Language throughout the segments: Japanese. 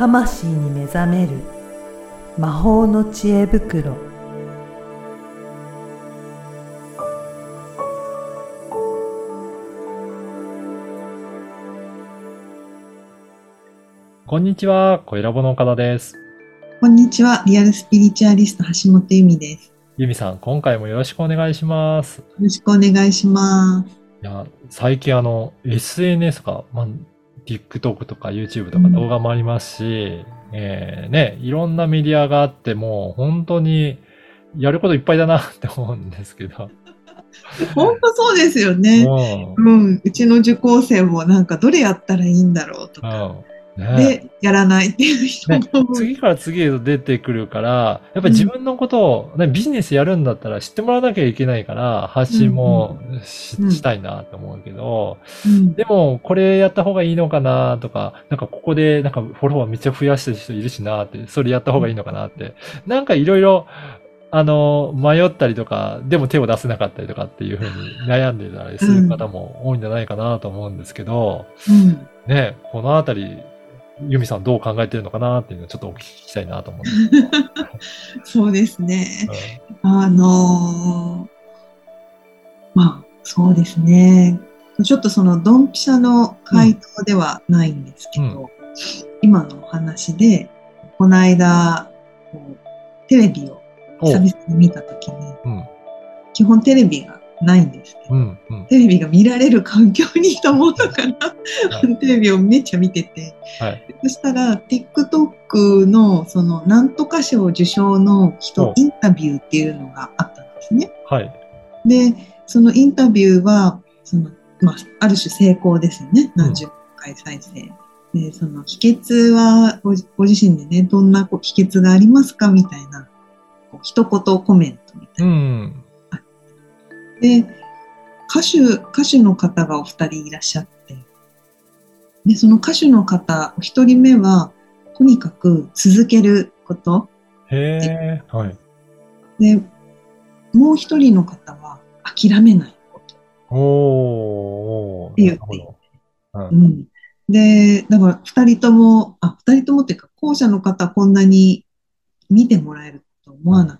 魂に目覚める魔法の知恵袋こんにちは、小ラボの岡田です。こんにちは。リアルスピリチュアリスト橋本由美です。ゆみさん、今回もよろしくお願いします。よろしくお願いします。いや、最近あの、SNS とか、まあ、TikTok とか YouTube とか動画もありますし、えーね、いろんなメディアがあっても、本当にやることいっぱいだなって思うんですけど。本当そうですよね。うんうん。うちの受講生もなんかどれやったらいいんだろうとか。うんね。で、やらないっていう人ねも。多い。次から次へと出てくるから、やっぱり自分のことを、ね、ビジネスやるんだったら知ってもらわなきゃいけないから、発信もし,、うん。したいなと思うけど、うん。でも、これやった方がいいのかなとか、なんかここでなんかフォロワーめっちゃ増やしてる人いるしなって、それやった方がいいのかなって、なんかいろいろ、あの、迷ったりとか、でも手を出せなかったりとかっていうふうに悩んでたりする方も多いんじゃないかなと思うんですけど、うん。ね、このあたり、ユミさんどう考えてるのかなっていうのをちょっとお聞きしたいなと思うんですけど。そうですね。うんあのーまあ、そうですね。ちょっとそのドンピシャの回答ではないんですけど、今のお話で、この間、こうテレビをお久々に見たときに、うん、基本テレビがないんですけど、うん、うん。テレビが見られる環境にいたもんだから、テレビをめっちゃ見てて、はい。そしたら TikTok のそのなんとか賞受賞の人おインタビューっていうのがあったんですね。はい。で、そのインタビューは、その、まあ、ある種成功ですよね。何十回再生。で、その秘訣はごご自身でね、どんな秘訣がありますかみたいな、一言コメントみたういな。ん。で、歌手、歌手の方がお二人いらっしゃって、で、その歌手の方、お一人目は、とにかく続けること。へえ、はい。で、もう一人の方は諦めないこと。おー、て言ってなるほど。う。うんん。で、だから二人とも、あ、二人ともっていうか、後者の方はこんなに見てもらえると思わなかっ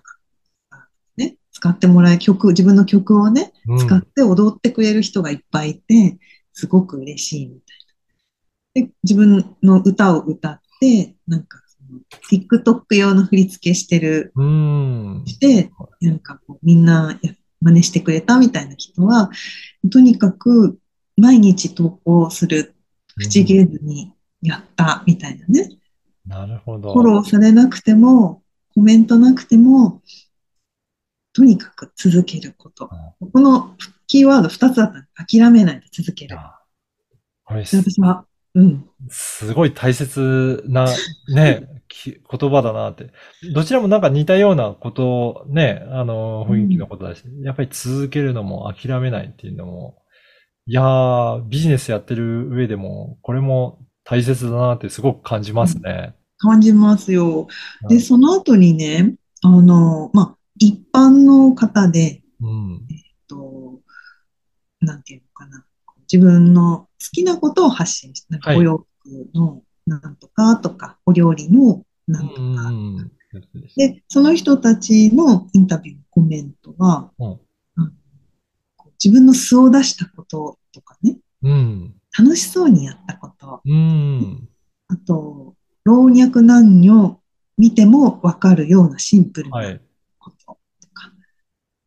た。ね。使ってもらえ、曲、自分の曲をね、うん使って踊ってくれる人がいっぱいいて、すごく嬉しいみたいな。で、自分の歌を歌って、なんかその、TikTok 用の振り付けしてる、うん。して、なんかこう、みんなや真似してくれたみたいな人は、とにかく毎日投稿する、口ゲーズにやったみたいなね。なるほど。フォローされなくても、コメントなくても、とにかく続けること。このキーワード2つだったの諦めないで続ける。あこれで私は、うん。すごい大切な、ね、き言葉だなって。どちらもなんか似たようなことをね、あの、雰囲気のことだし、やっぱり続けるのも諦めないっていうのも、いやー、ビジネスやってる上でも、これも大切だなってすごく感じますね。感じますよ。で、うんその後にね、あの、まあ、一般の方で、うん。えっと、なんていうのかな。自分の好きなことを発信して、なんかはいお洋服のなんとかとか、お料理のなんとか。うん。で、その人たちのインタビューのコメントは、うん自分の素を出したこととかね、うん。楽しそうにやったこと、うん。あと、老若男女見てもわかるようなシンプルは。な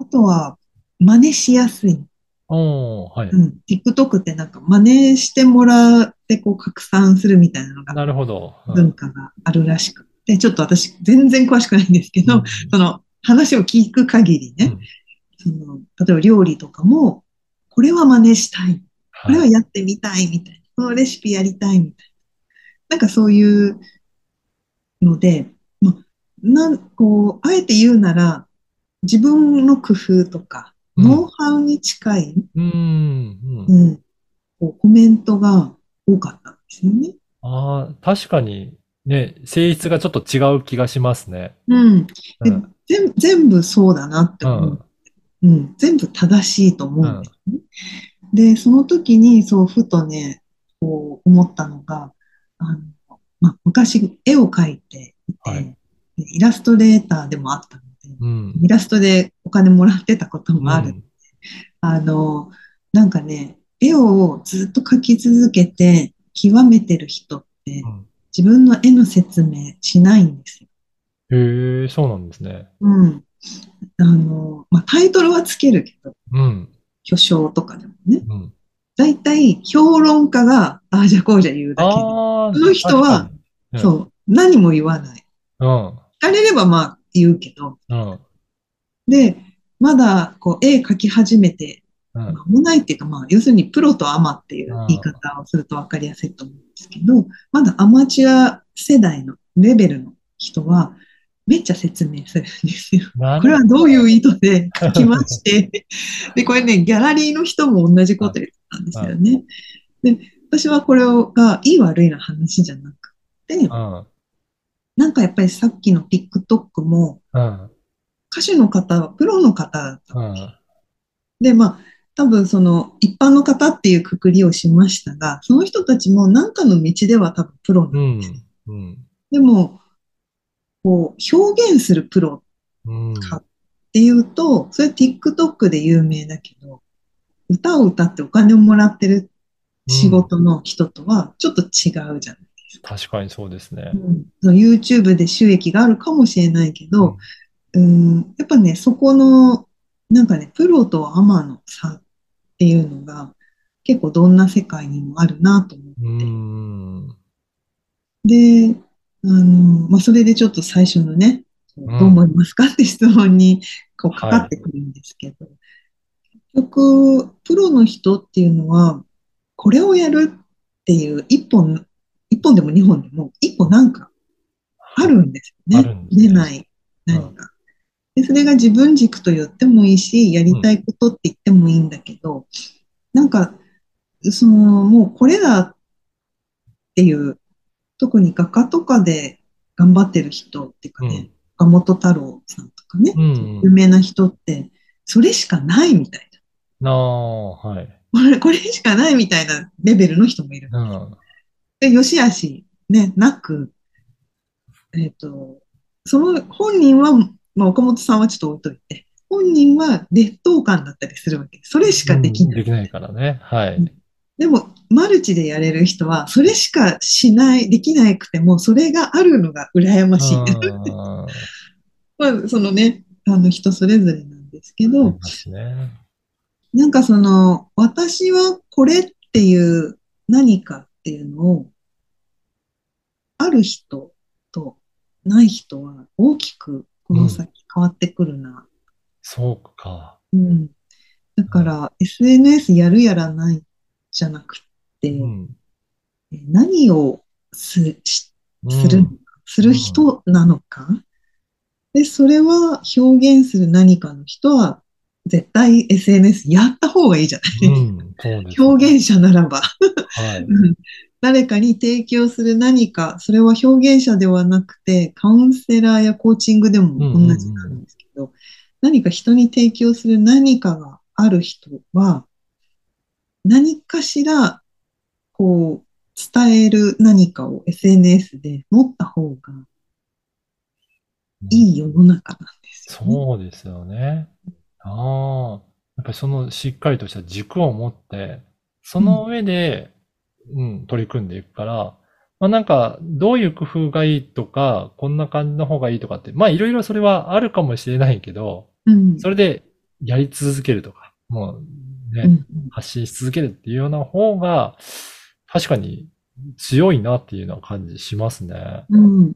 あとは、真似しやすい。はい。うん。TikTok ってなんか真似してもらってこう拡散するみたいなのがなるほど。うん文化があるらしくて、ちょっと私全然詳しくないんですけど、うんその話を聞く限りね、その例えば料理とかも、これは真似したい。これはやってみたいみたいな。このレシピやりたいみたいな。なんかそういうので、まあ、なん、こう、あえて言うなら、自分の工夫とか、うんノウハウに近い、うん。うん。うん、こうコメントが多かったんですよね。ああ、確かに、ね、性質がちょっと違う気がしますね。うん。でうん。全全部そうだなってう思う。ん。うん、全部正しいと思うんですね。で、その時にそうふとね、こう思ったのが、あの、まあ、昔絵を描いていて、はいイラストレーターでもあったので、うん。イラストでお金もらってたこともある。うんあの、なんかね、絵をずっと描き続けて極めてる人ってうん自分の絵の説明しないんですよ。へえ、そうなんですね。うん。あの、まあ、タイトルはつけるけど、うん。巨匠とかでもね。うん。だいたい評論家がああじゃこうじゃ言うだけで、ああ、その人はそう、何も言わない。うん。聞かれればまあ言うけど、うん。で、まだこう絵描き始めてうん。間もないっていうか、まあ、要するにプロとアマっていう言い方をすると分かりやすいと思うんですけど、まだアマチュア世代のレベルの人は、めっちゃ説明するんですよ。これはどういう意図で書きまして、で、これね、ギャラリーの人も同じこと言ってたんですよね。で、私はこれがいい悪いの話じゃなくて、うん。なんかやっぱりさっきの TikTok も、うん。歌手の方はプロの方だった。うん。で、まあ、多分その一般の方っていうくくりをしましたが、その人たちも何かの道では多分プロなうんです。ん。うん。でも、こう、表現するプロうん。かっていうと、それ TikTok で有名だけど、歌を歌ってお金をもらってる仕事の人とはちょっと違うじゃない。確かにそうですね。うん、YouTube で収益があるかもしれないけど、うん、やっぱね、そこの、なんかね、プロとアマの差っていうのが、結構どんな世界にもあるなと思って。うん。で、あの、まあ、それでちょっと最初のね、んどう思いますかって質問にこうかかってくるんですけど、結局、プロの人っていうのは、これをやるっていう一本、一本でも二本でも、一個なんかあるんですよね。出ない何か。で、それが自分軸と言ってもいいし、やりたいことって言ってもいいんだけど、なんか、その、もうこれだっていう、特に画家とかで頑張ってる人っていうかね、岡本太郎さんとかね、うん有名な人って、それしかないみたいなあ、はい。な。これ、これしかないみたいなレベルの人もいる。うん。で、よしあし、ね、なく、えっ、と、その本人は、まあ、岡本さんはちょっと置いといて、本人は劣等感だったりするわけ。それしかできない。うんできないからね。はい。でも、マルチでやれる人は、それしかしない、できなくても、それがあるのが羨ましい。うん まあ、そのね、あの人それぞれなんですけど、ね。なんかその、私はこれっていう何かっていうのを、ある人とない人は大きくこの先変わってくるな。そうか。うん。だから、SNS やるやらないじゃなくて、うん。何をすしうんするのか、する人なのか。で、それは表現する何かの人は、絶対 SNS やった方がいいじゃない、うん。ね。表現者ならば。はい。うん誰かに提供する何か、それは表現者ではなくて、カウンセラーやコーチングでも同じなんですけど、何か人に提供する何かがある人は、何かしら、こう、伝える何かを SNS で持った方がいい世の中なんですよね。そうですよね。ああ。やっぱりそのしっかりとした軸を持って、その上で、うん、取り組んでいくから、まあなんか、どういう工夫がいいとか、こんな感じの方がいいとかって、まあいろいろそれはあるかもしれないけど、うん。それでやり続けるとか、もうね、うん発信し続けるっていうような方が、確かに強いなっていうような感じしますね。うん。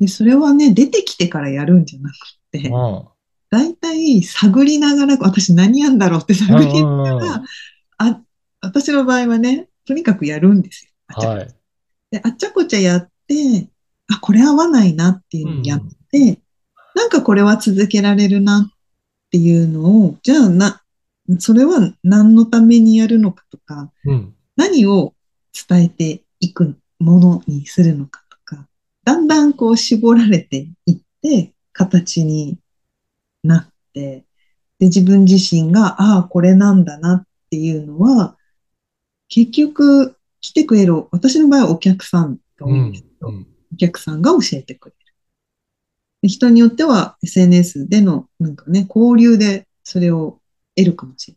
で、それはね、出てきてからやるんじゃなくて、うん。大体探りながら、私何やんだろうって探りながうんら、あ、私の場合はね、とにかくやるんですよ。あっちゃこはい。であっちゃこちゃやって、あ、これ合わないなっていうのをやって、なんかこれは続けられるなっていうのを、じゃあな、それは何のためにやるのかとか、うん。何を伝えていくものにするのかとか、だんだんこう絞られていって、形になって、で、自分自身が、ああ、これなんだなっていうのは、結局、来てくれる、私の場合はお客さんが多いんですけとうん。お客さんが教えてくれる。で人によっては SNS でのなんかね、交流でそれを得るかもしれ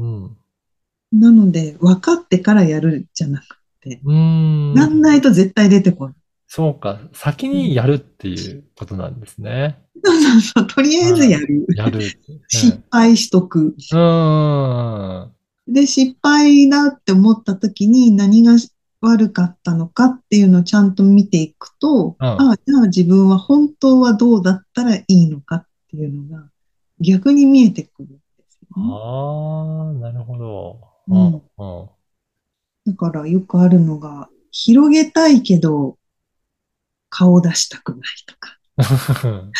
うん。ない。なので、分かってからやるじゃなくて、うーん。やんないと絶対出てこない。そうか。先にやるっていうことなんですね。そうそうそう、とりあえずやる。やる。失敗しとく。うん。で、失敗だって思った時に何が悪かったのかっていうのをちゃんと見ていくと、うんああ、じゃあ自分は本当はどうだったらいいのかっていうのが逆に見えてくるんですよね。ああ、なるほど。うんうん。だからよくあるのが、広げたいけど顔出したくないとか、うん。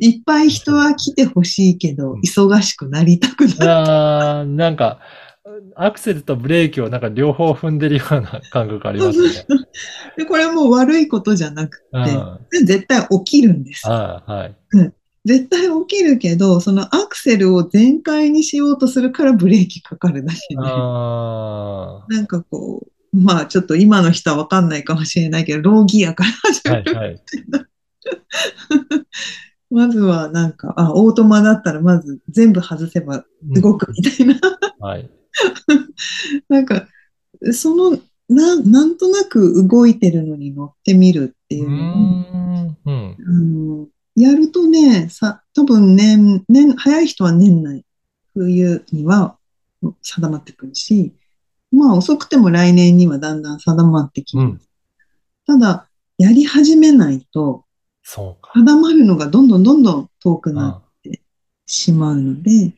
いっぱい人は来てほしいけどうん忙しくなりたくない。あーなんか、アクセルとブレーキをなんか両方踏んでるような感覚ありますね。でこれもう悪いことじゃなくうん。て、あ絶対起きるんです。あ、はい。絶対起きるけど、そのアクセルを全開にしようとするからブレーキかかるだけで、あなんかこう、まあちょっと今の人はわかんないかもしれないけど、ローギアから始あ、める。はい、はい。まずはなんか、あ、オートマだったらまず全部外せば動くみたいな。はい。なんか、その、な、なんとなく動いてるのに乗ってみるっていうのを、ん。うん。あの、やるとね、さ、多分年、年、早い人は年内、冬には定まってくるし、まあ遅くても来年にはだんだん定まってきます。うんただ、やり始めないと、そうか。定まるのがどんどんどんどん遠くなあってしまうので、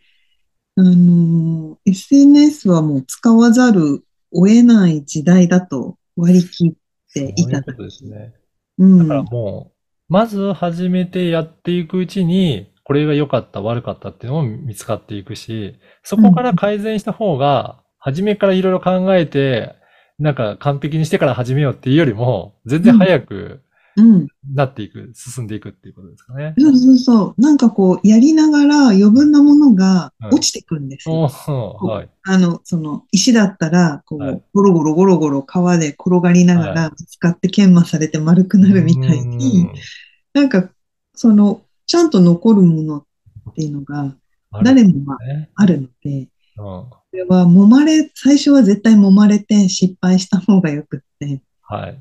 あの、SNS はもう使わざるを得ない時代だと割り切っていただそうですね。うんだからもう、まず始めてやっていくうちに、これが良かった、悪かったっていうのも見つかっていくし、そこから改善した方が、初めからいろいろ考えて、なんか完璧にしてから始めようっていうよりも、全然早くうん。なっていく、進んでいくっていうことですかね。そうそうそう。なんかこう、やりながら余分なものがはい落ちてくるんですよ。はい。あの、その、石だったら、こはいう、ゴロゴロゴロゴロ川で転がりながはら、ぶつかって研磨されて丸くなるみたいに、なんか、その、ちゃんと残るものっていうのが、うん誰もまあるので、うん。これは揉まれ、最初は絶対揉まれて失敗した方がよくって、はい。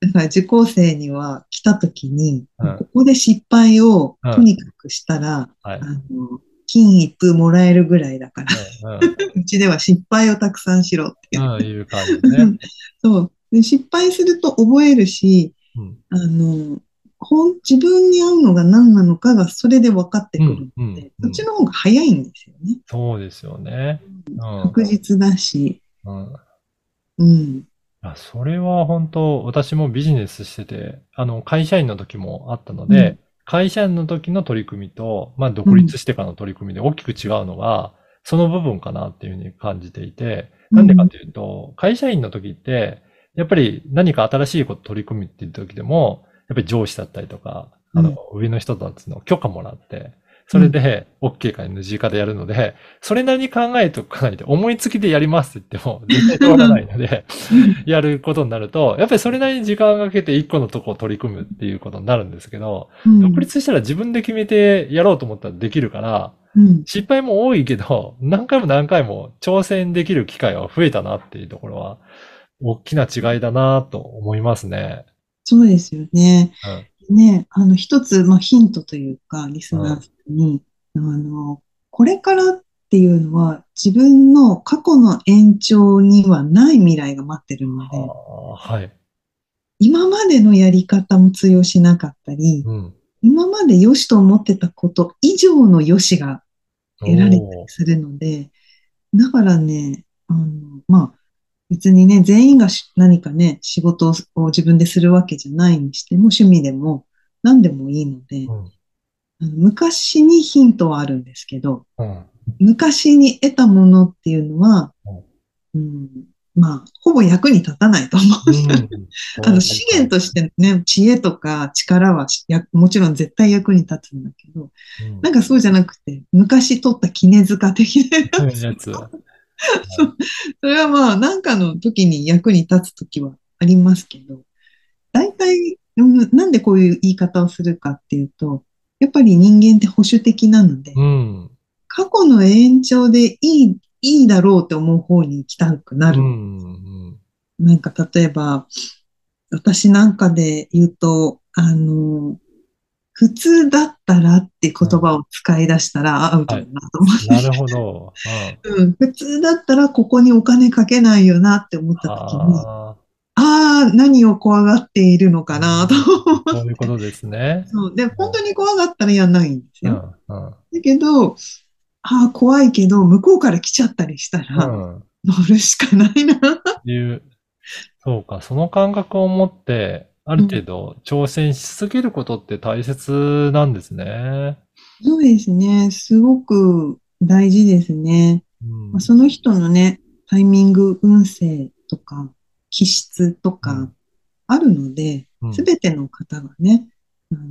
だから受講生には来た時に、うんここで失敗をうんとにかくしたら、はい。あの、金一封もらえるぐらいだから、うん。う ちでは失敗をたくさんしろっていう。感じね。そう。で失敗すると覚えるし、うん。あの、ほん自分に合うのが何なのかがそれで分かってくるので、うんうんうんそっちの方が早いんですよね。そうですよね。うん。確実だし、うん。うん。あそれは本当、私もビジネスしてて、あの、会社員の時もあったので、うん会社員の時の取り組みと、まあ、独立してからの取り組みで大きく違うのが、その部分かなっていうふうに感じていて、なんでかというと、会社員の時って、やっぱり何か新しいこと取り組みっていう時でも、やっぱり上司だったりとか、あの、上の人たちの許可もらって、それで OK か NG かでやるので、それなりに考えておかないと、思いつきでやりますって言っても 絶対通らないので、やることになると、やっぱりそれなりに時間をかけて一個のとこを取り組むっていうことになるんですけど、うん。独立したら自分で決めてやろうと思ったらできるから、うん。失敗も多いけど、何回も何回も挑戦できる機会は増えたなっていうところは、大きな違いだなと思いますね。そうですよね。ね、あの、一つ、まあ、ヒントというか、リスナーさんに、あの、これからっていうのは、自分の過去の延長にはない未来が待ってるので、はい。今までのやり方も通用しなかったり、うん。今まで良しと思ってたこと以上の良しが得られたりするので、だからね、あの、まあ、別にね、全員がし何かね、仕事を自分でするわけじゃないにしても、趣味でも何でもいいので、うんあの昔にヒントはあるんですけど、うん。昔に得たものっていうのは、うん、まあ、ほぼ役に立たないと思う。あの資源としてね、知恵とか力はもちろん絶対役に立つんだけど、うんなんかそうじゃなくて、昔取った絹塚的なやつ。それはまあ、なんかの時に役に立つ時は、ありますけど、大体、うんなんでこういう言い方をするかっていうと、やっぱり人間って保守的なので、うん。過去の延長でいい、いいだろうって思う方に行きたくなる。うん。うん。なんか例えば、私なんかで言うと、あの、普通だったらって言葉を使い出したらアウトだなと思って。なるほど。うん。うん、普通だったらここにお金かけないよなって思った時に、あああ、何を怖がっているのかなと思あ、そういうことですね。そう。で、本当に怖がったらやんないんですよ。うん。うん。だけど、ああ、怖いけど、向こうから来ちゃったりしたら、うん。乗るしかないな。いう、そうか、その感覚を持って、ある程度挑戦し続けることって大切なんですね。そうですね。すごく大事ですね。うんまあその人のね、タイミング、運勢とか、気質とかうん、あるのでうん、すべての方がね、あの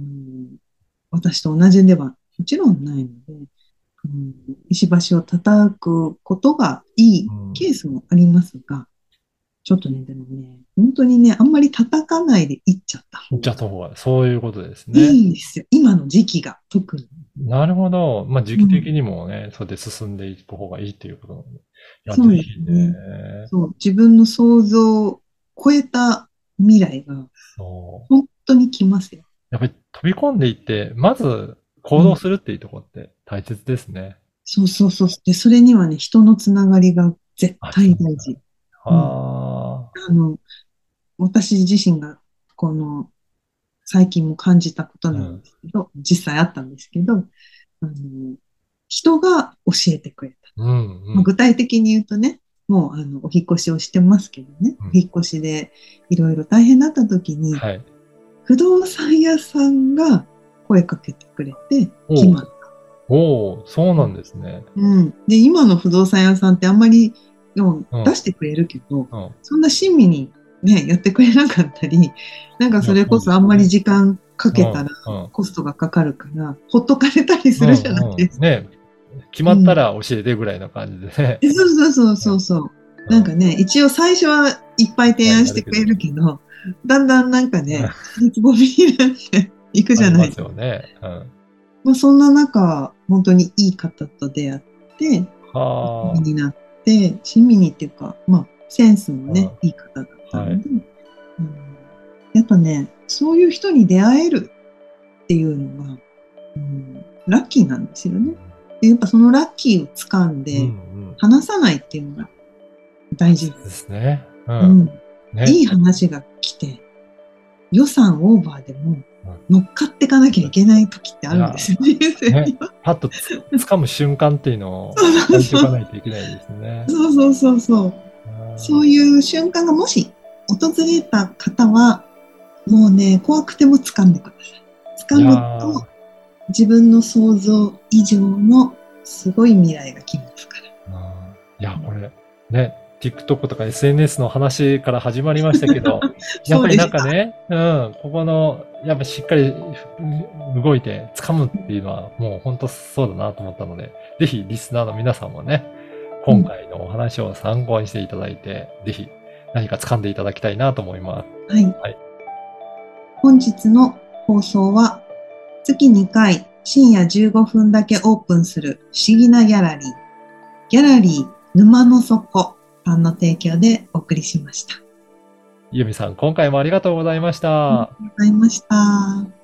私と同じではもちろんないので、うん石橋を叩くことがいいうんケースもありますが、ちょっとね、でもね、本当にね、あんまり叩かないでいっちゃった方がじゃあ、そうかそういうことですいね。いですよ。今の時期が特に。なるほど。まあ、時期的にもね、そうやって進んでいく方がいいっていうことなので。いや、そうですぜひねね。そう、自分の想像を超えた未来がそう。本当に来ますよ。やっぱり飛び込んでいって、まず行動するっていうところって大切ですね。そうそうそう。で、それにはね、人のつながりが絶対大事。ああの、私自身が、この、最近も感じたことなんですけど、実際あったんですけど、あの、人が教えてくれた。あ、うん、うまあ、ん。具体的に言うとね、もう、あの、お引っ越しをしてますけどね、うんお引っ越しでいろいろ大変だった時に、はい。不動産屋さんが声かけてくれて、決まった。おおそうなんですね。うん。で、今の不動産屋さんってあんまり、でもうん。出してくれるけど、うん。そんな親身にね、やってくれなかったり、なんかそれこそあんまり時間かけたらコストがかかるから、ほっとかれたりするじゃないですか。うん。うん。ね。決まったら教えてぐらいの感じでね。えそうそうそうそうそう。なんかね、一応最初はいっぱい提案してくれるけど、だんだんなんかね、つぼみになっていくじゃないありますよね。うん。まあ、そんな中、本当にいい方と出会って、はになって、親身にっていうか、まあ、センスもね、いい方だったので、はいうんやっぱね、そういう人に出会えるっていうのが、うん、ラッキーなんですよね。でやっぱそのラッキーを掴んあ。で、うん離さないっていうのが大事うん。ですね。う。うんん。ね。いい話が来て、予算オーバーでも乗っかっていかなきゃいけない時ってあるんですよ、人生には。パッとつ掴む瞬間っていうのを感じておかないといけないですね。そうそうそうそう。そういいう瞬間がもし訪れた方は、もうね、怖くても掴んでください。掴むと、自分の想像以上のすごい未来が来ますから。いや、これ、ね、TikTok とか SNS の話から始まりましたけど、やっぱりなんかね、うん、ここの、やっぱしっかりう動いて掴むっていうのはもう本当そうだなと思ったので、ぜひリスナーの皆さんもね、今回のお話を参考にしていただいて、ぜひ何か掴んでいただきたいなと思います。はい。はい本日の放送は、月2回深夜15分だけオープンする不思議なギャラリー、ギャラリー沼の底さんの提供でお送りしました。あゆみさん、今回もありがとうございました。りがとうございました。